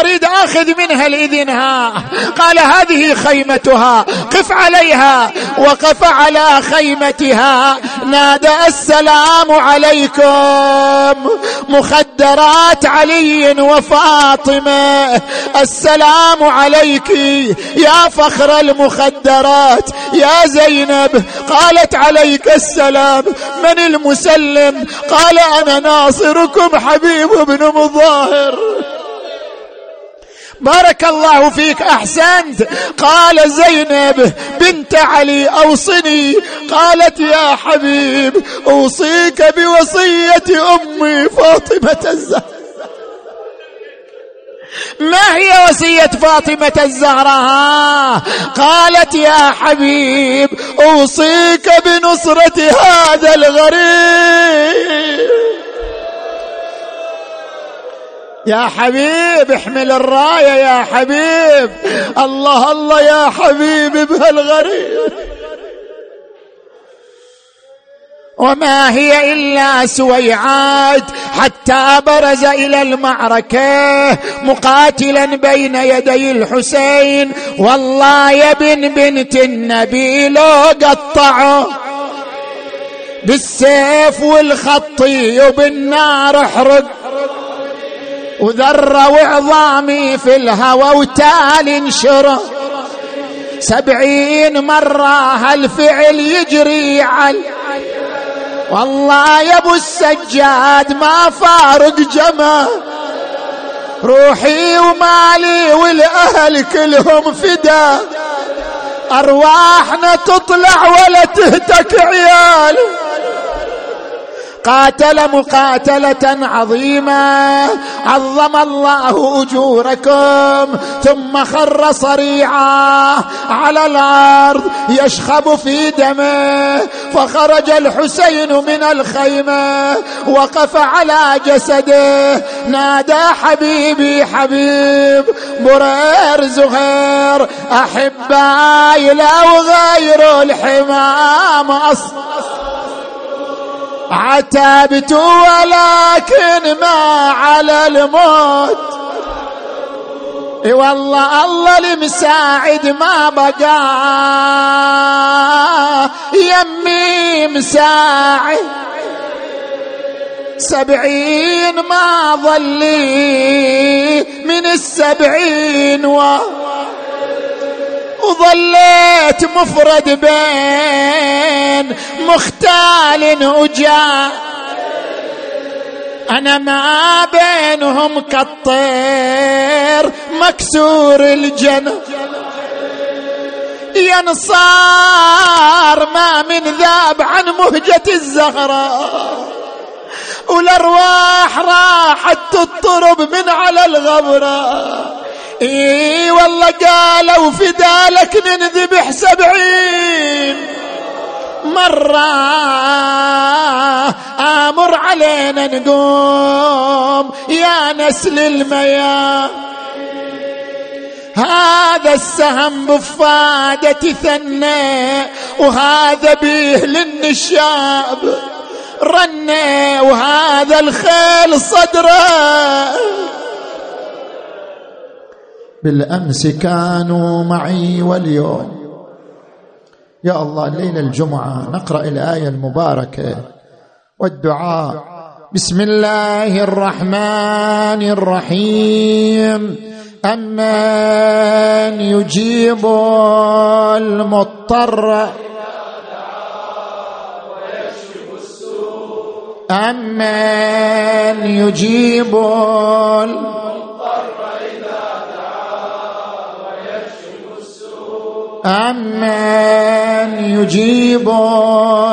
أريد آخذ منها الإذن ها. قال هذه خيمتها قف عليها وقف على خيمتها. نادى السلام عليكم. مخدرات علي وفاطمة. السلام عليك يا فخر المخدرات يا زينب. قالت عليك السلام من المسلم؟ قال أنا ناصركم حبيب بن مظاهر. بارك الله فيك أحسنت. قال زينب بنت علي أوصني. قالت يا حبيب أوصيك بوصية امي فاطمة الزهراء. ما هي وصية فاطمة الزهراء؟ قالت يا حبيب أوصيك بنصرة هذا الغريب. يا حبيب احمل الراية يا حبيب. الله الله يا حبيب بهالغريب وما هي إلا سويعات حتى برز إلى المعركة مقاتلا بين يدي الحسين. والله يا بن بنت النبي لو قطعه بالسيف والخطي وبالنار احرق. وذر وعظامي في الهوى وتالي انشره سبعين مرة هالفعل يجري على والله يا أبو السجاد ما فارق جمال روحي ومالي والأهل كلهم فدا. أرواحنا تطلع ولا تهتك عيال. قاتل مقاتلة عظيمة. عظم الله أجوركم. ثم خر صريعا على الأرض يشخب في دمه. فخرج الحسين من الخيمة. وقف على جسده. نادى حبيبي حبيب برير زهير. أحبائي لو غير الحمام. أصلا عتبت ولكن ما على الموت. إي والله الله المساعد ما بقى. يمي مساعد. سبعين ما ظلي من السبعين و وظليت مفرد بين مختال وجاء أنا ما بينهم كالطير مكسور الجنة. ينصار ما من ذاب عن مهجة الزهراء والأرواح راحت تضطرب من على الغبرة. إي والله قالوا فدالك ننذبح سبعين. مرة آمر علينا نقوم يا نسل المياه. هذا السهم بفادة ثنى وهذا بيه للنشاب. رنة وهذا الخيل صدره. بالأمس كانوا معي واليوم. يا الله ليلة الجمعة نقرأ الآية المباركة. والدعاء بسم الله الرحمن الرحيم. أمن يجيب المضطر. أمن يجيب أمن يجيب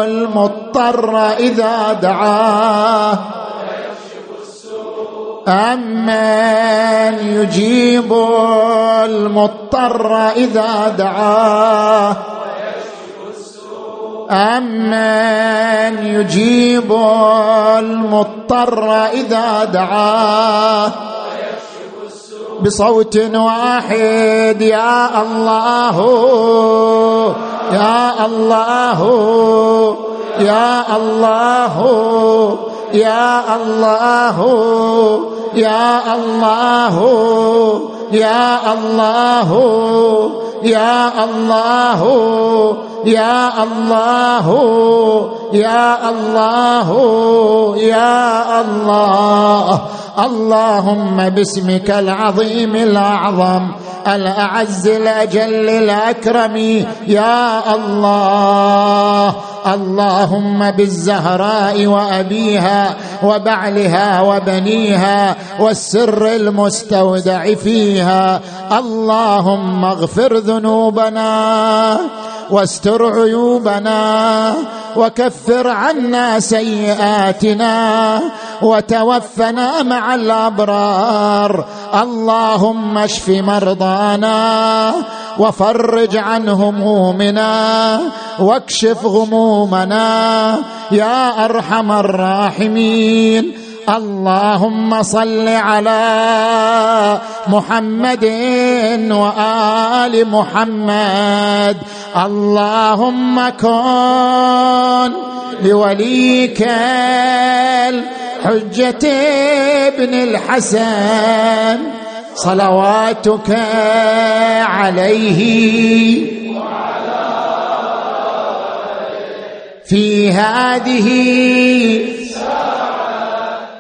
المضطر إذا دعاه. أمن يجيب المضطر إذا دعاه. أمن يجيب المضطر إذا دعاه. بصوت واحد يا الله يا الله يا الله يا الله يا الله يا الله يا الله يا الله يا الله يا الله. اللهم باسمك العظيم الأعظم الأعز الأجل الأكرم. يا الله اللهم بالزهراء وأبيها وبعلها وبنيها والسر المستودع فيها. اللهم اغفر ذنوبنا واستر عيوبنا وكفر عنا سيئاتنا وتوفنا مع الأبرار. اللهم اشف مرضانا وفرج عن همومنا واكشف غمومنا. يا أرحم الراحمين. اللهم صل على محمد وآل محمد. اللهم كن لوليك الحجة ابن الحسن صلواتك عليه في هذه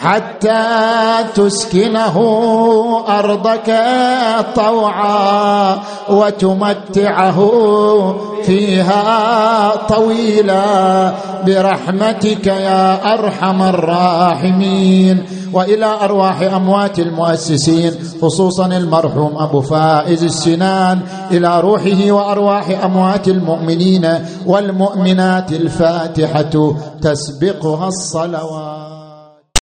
حتى تسكنه أرضك طوعا وتمتعه فيها طويلا برحمتك يا أرحم الراحمين. وإلى أرواح أموات المؤسسين خصوصا المرحوم أبو فائز السنان إلى روحه وأرواح أموات المؤمنين والمؤمنات الفاتحة تسبقها الصلوات.